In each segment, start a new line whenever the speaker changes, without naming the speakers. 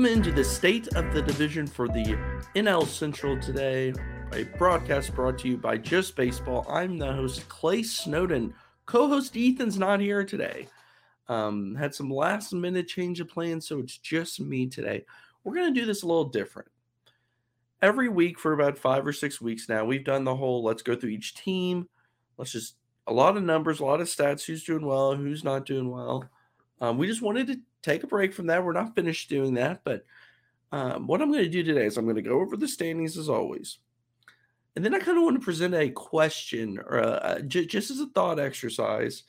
Welcome into the state of the division for the NL Central today, a broadcast brought to you by Just Baseball. I'm the host, Clay Snowden. Co host Ethan's not here today. Um, had some last minute change of plans, so it's just me today. We're going to do this a little different. Every week for about five or six weeks now, we've done the whole let's go through each team. Let's just a lot of numbers, a lot of stats, who's doing well, who's not doing well. Um, we just wanted to take a break from that. We're not finished doing that, but um, what I'm going to do today is I'm going to go over the standings as always. And then I kind of want to present a question or just as a thought exercise,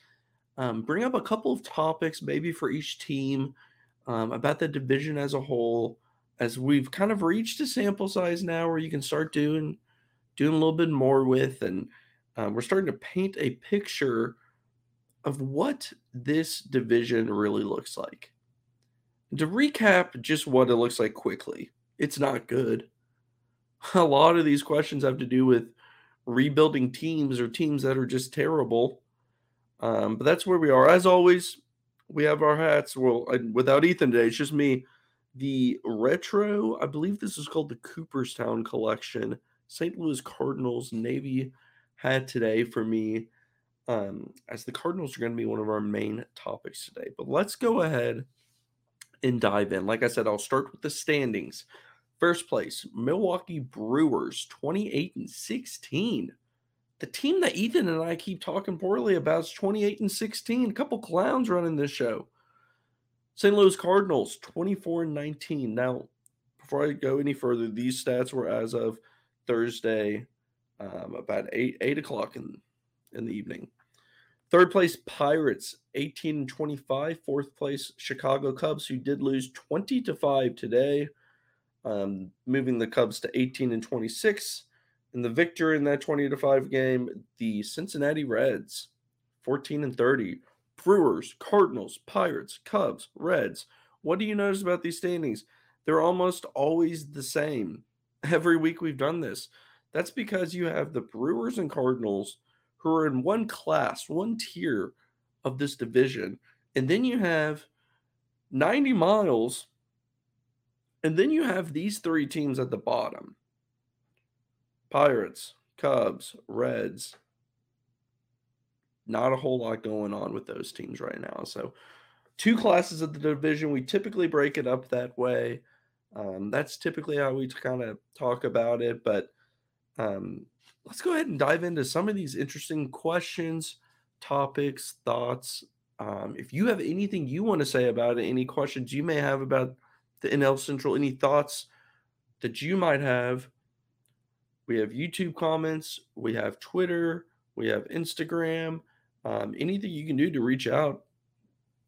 um, bring up a couple of topics maybe for each team um, about the division as a whole, as we've kind of reached a sample size now where you can start doing doing a little bit more with and um, we're starting to paint a picture of what this division really looks like. To recap just what it looks like quickly, it's not good. A lot of these questions have to do with rebuilding teams or teams that are just terrible. Um, but that's where we are. As always, we have our hats. Well, without Ethan today, it's just me. The retro, I believe this is called the Cooperstown Collection. St. Louis Cardinals Navy hat today for me, um, as the Cardinals are going to be one of our main topics today. But let's go ahead and dive in. Like I said, I'll start with the standings. First place, Milwaukee Brewers, 28 and 16. The team that Ethan and I keep talking poorly about is 28 and 16. A couple clowns running this show. St. Louis Cardinals, 24 and 19. Now, before I go any further, these stats were as of Thursday, um, about eight eight o'clock in in the evening. Third place Pirates, 18 and 25. Fourth place Chicago Cubs, who did lose 20 to 5 today, um, moving the Cubs to 18 and 26. And the victor in that 20 to 5 game, the Cincinnati Reds, 14 and 30. Brewers, Cardinals, Pirates, Cubs, Reds. What do you notice about these standings? They're almost always the same. Every week we've done this. That's because you have the Brewers and Cardinals who are in one class, one tier of this division. And then you have 90 miles. And then you have these three teams at the bottom Pirates, Cubs, Reds. Not a whole lot going on with those teams right now. So, two classes of the division. We typically break it up that way. Um, that's typically how we kind of talk about it. But um, let's go ahead and dive into some of these interesting questions, topics, thoughts. Um, if you have anything you want to say about it, any questions you may have about the NL Central, any thoughts that you might have, we have YouTube comments, we have Twitter, we have Instagram, um, anything you can do to reach out.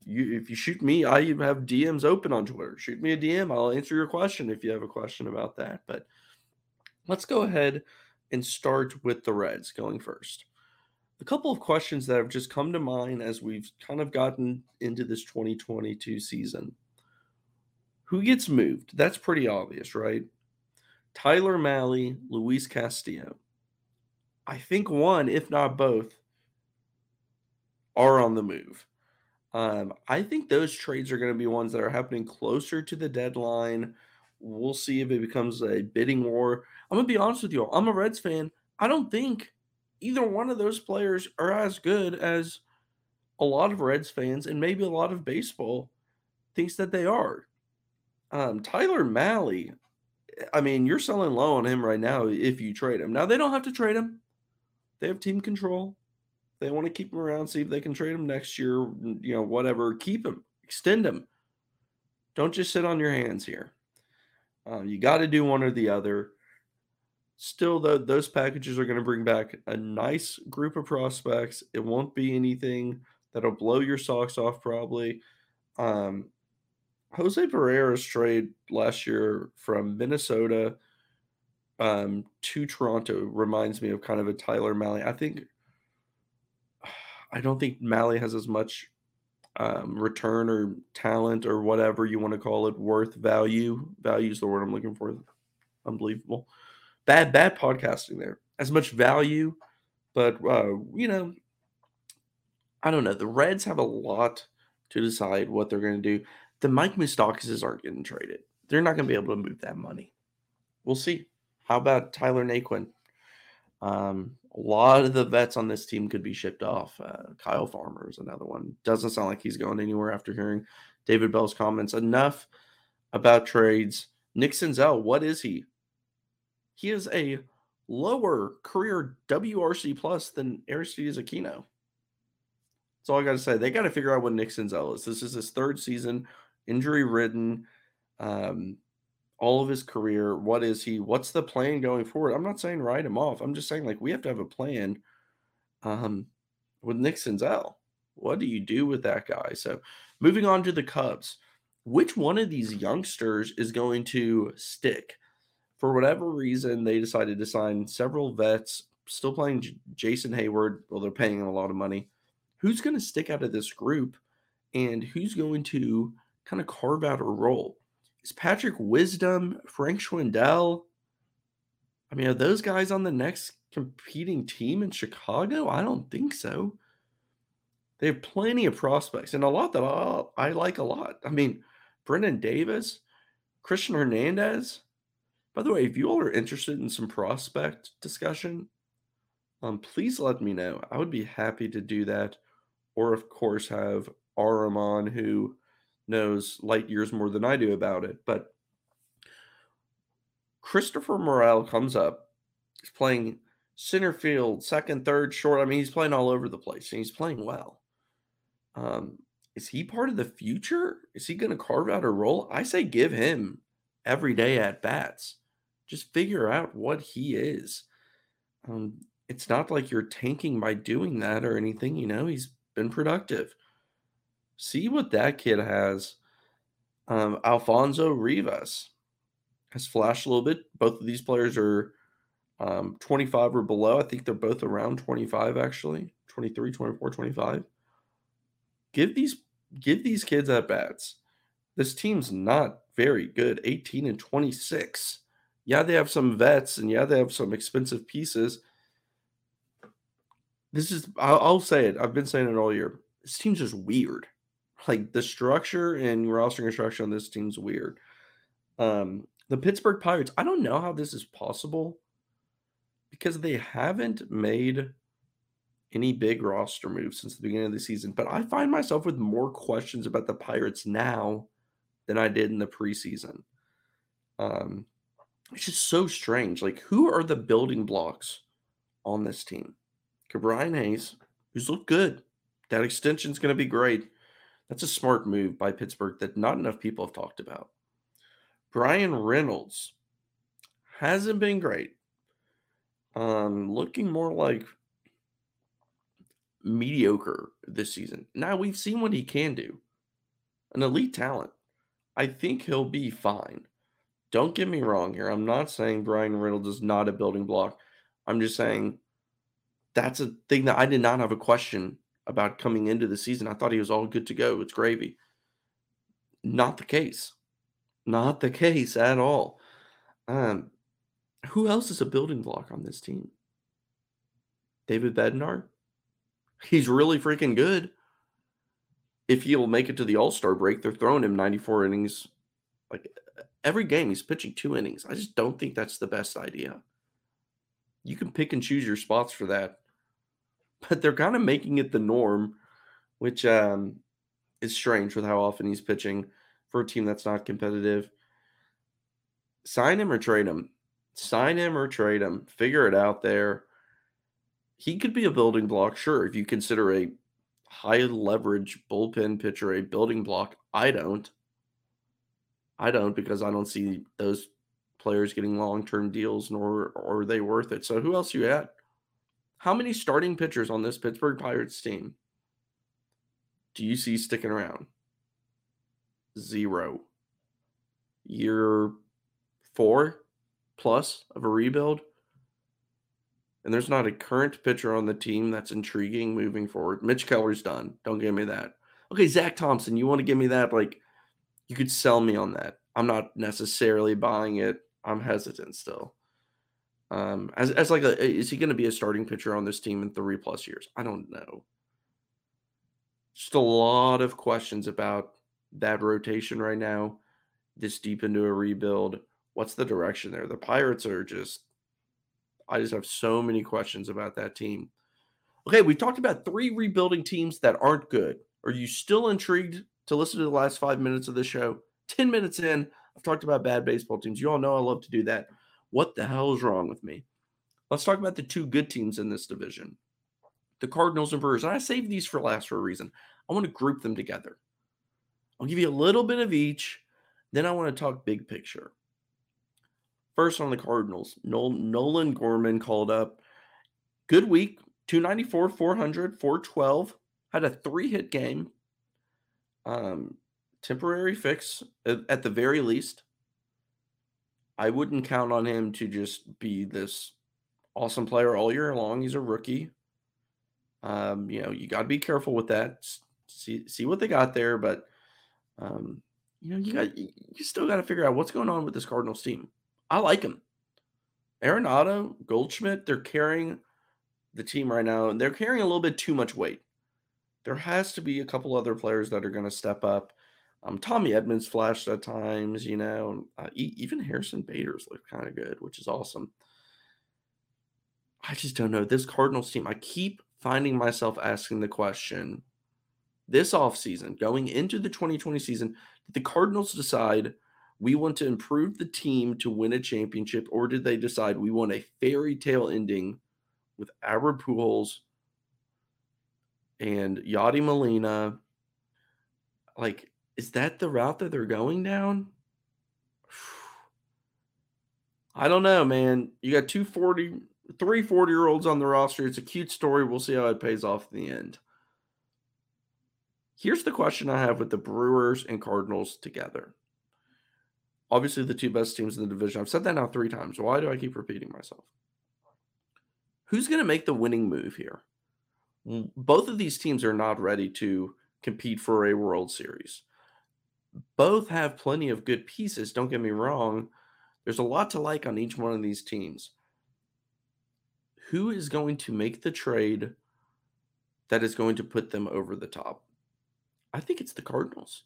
You, if you shoot me, I have DMs open on Twitter. Shoot me a DM. I'll answer your question if you have a question about that. But let's go ahead and start with the Reds going first. A couple of questions that have just come to mind as we've kind of gotten into this 2022 season. Who gets moved? That's pretty obvious, right? Tyler Mahle, Luis Castillo. I think one, if not both, are on the move. Um, I think those trades are going to be ones that are happening closer to the deadline. We'll see if it becomes a bidding war. I'm gonna be honest with you. I'm a Reds fan. I don't think either one of those players are as good as a lot of Reds fans and maybe a lot of baseball thinks that they are. Um, Tyler Mahle, I mean, you're selling low on him right now if you trade him. Now they don't have to trade him. They have team control. They want to keep him around, see if they can trade him next year, you know, whatever. Keep him, extend him. Don't just sit on your hands here. Uh, you got to do one or the other. Still, though, those packages are going to bring back a nice group of prospects. It won't be anything that'll blow your socks off, probably. Um, Jose Berrios' trade last year from Minnesota um, to Toronto reminds me of kind of a Tyler Mahle. I think I don't think Mahle has as much um, return or talent or whatever you want to call it, worth value. Value is the word I'm looking for. Unbelievable. Bad, bad podcasting there. As much value, but uh, you know, I don't know. The Reds have a lot to decide what they're going to do. The Mike Moustakas aren't getting traded. they're not going to be able to move that money. We'll see. How about Tyler Naquin? Um, a lot of the vets on this team could be shipped off. Uh, Kyle Farmer is another one. Doesn't sound like he's going anywhere after hearing David Bell's comments. Enough about trades. Nick Senzel, what is he? He is a lower career WRC plus than Aristides Aquino. That's all I got to say. They got to figure out what Nick Senzel is. This is his third season, injury ridden. Um, all of his career. What is he? What's the plan going forward? I'm not saying write him off. I'm just saying like we have to have a plan. Um, with Nick Senzel, what do you do with that guy? So, moving on to the Cubs, which one of these youngsters is going to stick? For whatever reason, they decided to sign several vets, still playing J- Jason Heyward. Well, they're paying him a lot of money. Who's going to stick out of this group, and who's going to kind of carve out a role? Is Patrick Wisdom, Frank Schwindel? I mean, are those guys on the next competing team in Chicago? I don't think so. They have plenty of prospects and a lot that I, I like a lot. I mean, Brennen Davis, Cristian Hernandez. By the way, if you all are interested in some prospect discussion, um, please let me know. I would be happy to do that. Or, of course, have Araman, who knows light years more than I do about it. But Christopher Morel comes up. He's playing center field, second, third, short. I mean, he's playing all over the place and he's playing well. Um, is he part of the future? Is he going to carve out a role? I say give him every day at bats. Just figure out what he is. Um, it's not like you're tanking by doing that or anything. You know, he's been productive see what that kid has. Um, Alfonso Rivas has flashed a little bit. Both of these players are um, 25 or below. I think they're both around 25 actually, 23, 24, 25. Give these give these kids at bats. This team's not very good. 18 and 26. Yeah, they have some vets and yeah, they have some expensive pieces. This is I'll, I'll say it. I've been saying it all year. This team's just weird like the structure and roster construction on this team's weird. Um, the Pittsburgh Pirates, I don't know how this is possible because they haven't made any big roster moves since the beginning of the season. But I find myself with more questions about the Pirates now than I did in the preseason. Um, it's just so strange. Like, who are the building blocks on this team? Brian Hayes, who's looked good. That extension is going to be great. That's a smart move by Pittsburgh that not enough people have talked about. Bryan Reynolds hasn't been great. Um, looking more like mediocre this season. Now we've seen what he can do. An elite talent. I think he'll be fine. Don't get me wrong here. I'm not saying Bryan Reynolds is not a building block. I'm just saying that's a thing that I did not have a question about coming into the season. I thought he was all good to go. It's gravy. Not the case. Not the case at all. Um, who else is a building block on this team? David Bednar. He's really freaking good. If he'll make it to the All Star break, they're throwing him 94 innings. Like every game, he's pitching two innings. I just don't think that's the best idea. You can pick and choose your spots for that but they're kind of making it the norm, which um, is strange with how often he's pitching for a team that's not competitive. Sign him or trade him. Sign him or trade him. Figure it out there. He could be a building block, sure, if you consider a high leverage bullpen pitcher a building block. I don't. I don't because I don't see those players getting long term deals, nor are they worth it. So who else you at? How many starting pitchers on this Pittsburgh Pirates team do you see sticking around? Zero. Year four plus of a rebuild. And there's not a current pitcher on the team that's intriguing moving forward. Mitch Keller's done. Don't give me that. Okay, Zach Thompson, you want to give me that? Like, you could sell me on that. I'm not necessarily buying it. I'm hesitant still. Um, as as like a is he going to be a starting pitcher on this team in three plus years? I don't know. Just a lot of questions about that rotation right now, this deep into a rebuild. What's the direction there? The Pirates are just, I just have so many questions about that team. Okay, we've talked about three rebuilding teams that aren't good. Are you still intrigued to listen to the last five minutes of the show? 10 minutes in, I've talked about bad baseball teams. You all know I love to do that. What the hell is wrong with me? Let's talk about the two good teams in this division the Cardinals and Brewers. And I saved these for last for a reason. I want to group them together. I'll give you a little bit of each. Then I want to talk big picture. First on the Cardinals, Nolan Gorman called up. Good week, 294, 400, 412. Had a three hit game. Um, temporary fix at the very least. I wouldn't count on him to just be this awesome player all year long. He's a rookie. Um, you know, you got to be careful with that. See see what they got there, but um, you know, you got you still got to figure out what's going on with this Cardinals team. I like him. Arenado, Goldschmidt, they're carrying the team right now, and they're carrying a little bit too much weight. There has to be a couple other players that are going to step up. Um, Tommy Edman's flashed at times, you know. Uh, even Harrison Bader's looked kind of good, which is awesome. I just don't know. This Cardinals team, I keep finding myself asking the question this offseason, going into the 2020 season, did the Cardinals decide we want to improve the team to win a championship, or did they decide we want a fairy tale ending with Albert Pujols and Yadi Molina? Like, is that the route that they're going down? I don't know, man. You got 240, three 40 year olds on the roster. It's a cute story. We'll see how it pays off in the end. Here's the question I have with the Brewers and Cardinals together. Obviously, the two best teams in the division. I've said that now three times. Why do I keep repeating myself? Who's going to make the winning move here? Both of these teams are not ready to compete for a World Series both have plenty of good pieces. Don't get me wrong. There's a lot to like on each one of these teams. Who is going to make the trade that is going to put them over the top? I think it's the Cardinals.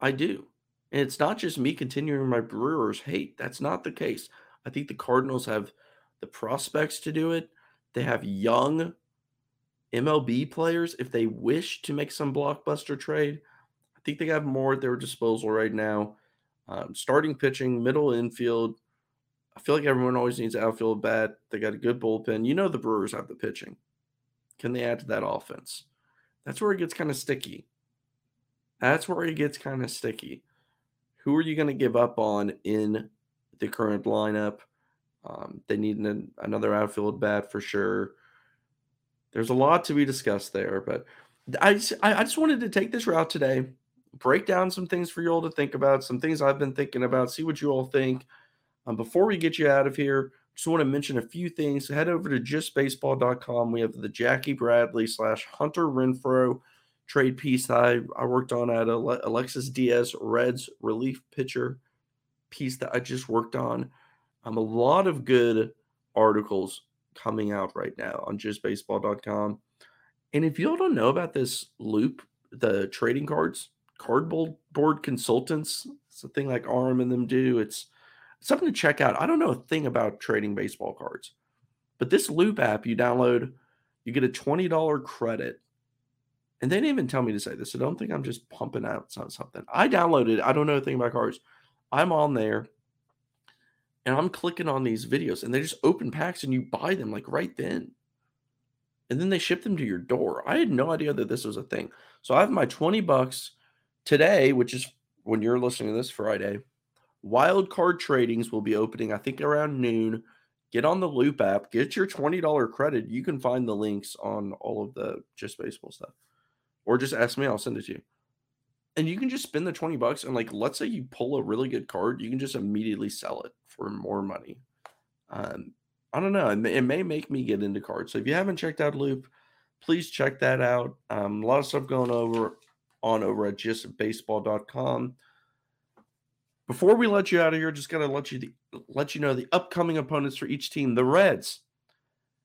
I do. And it's not just me continuing my Brewers hate. That's not the case. I think the Cardinals have the prospects to do it. They have young MLB players if they wish to make some blockbuster trade think they have more at their disposal right now. Um, starting pitching, middle infield. I feel like everyone always needs outfield bat. They got a good bullpen. You know the Brewers have the pitching. Can they add to that offense? That's where it gets kind of sticky. That's where it gets kind of sticky. Who are you going to give up on in the current lineup? Um, they need an, another outfield bat for sure. There's a lot to be discussed there, but I, I just wanted to take this route today break down some things for you all to think about, some things I've been thinking about, see what you all think. Um, before we get you out of here, just want to mention a few things. Head over to justbaseball.com. We have the Jackie Bradley slash Hunter Renfroe trade piece that I, I worked on at Alexis Diaz Reds relief pitcher piece that I just worked on. Um, a lot of good articles coming out right now on justbaseball.com. And if y'all don't know about this Loupe, the trading cards, cardboard consultants. It's a thing like Arm and them do. It's something to check out. I don't know a thing about trading baseball cards, but this Loupe app you download, you get a twenty dollar credit. And they didn't even tell me to say this, so don't think I'm just pumping out something. I downloaded. I don't know a thing about cards. I'm on there, and I'm clicking on these videos, and they just open packs, and you buy them like right then and then they ship them to your door. I had no idea that this was a thing. So I have my 20 bucks today, which is when you're listening to this Friday, wild card tradings will be opening, I think around noon. Get on the Loupe app, get your $20 credit. You can find the links on all of the just baseball stuff. Or just ask me, I'll send it to you. And you can just spend the 20 bucks and like let's say you pull a really good card, you can just immediately sell it for more money. Um, I don't know. It may, it may make me get into cards. So if you haven't checked out Loupe, please check that out. Um, a lot of stuff going over on over at justbaseball.com. Before we let you out of here, just gotta let you the, let you know the upcoming opponents for each team. The Reds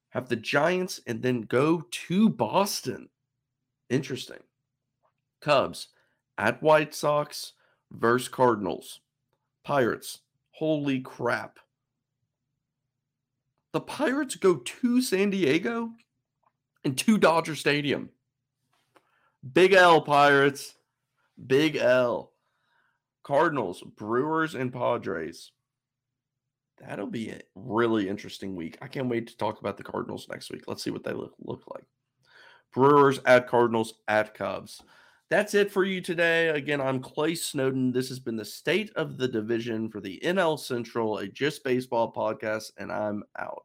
have the Giants and then go to Boston. Interesting. Cubs at White Sox versus Cardinals. Pirates. Holy crap. The Pirates go to San Diego and to Dodger Stadium. Big L, Pirates. Big L. Cardinals, Brewers, and Padres. That'll be a really interesting week. I can't wait to talk about the Cardinals next week. Let's see what they look, look like. Brewers at Cardinals at Cubs. That's it for you today. Again, I'm Clay Snowden. This has been the state of the division for the NL Central, a Just Baseball podcast, and I'm out.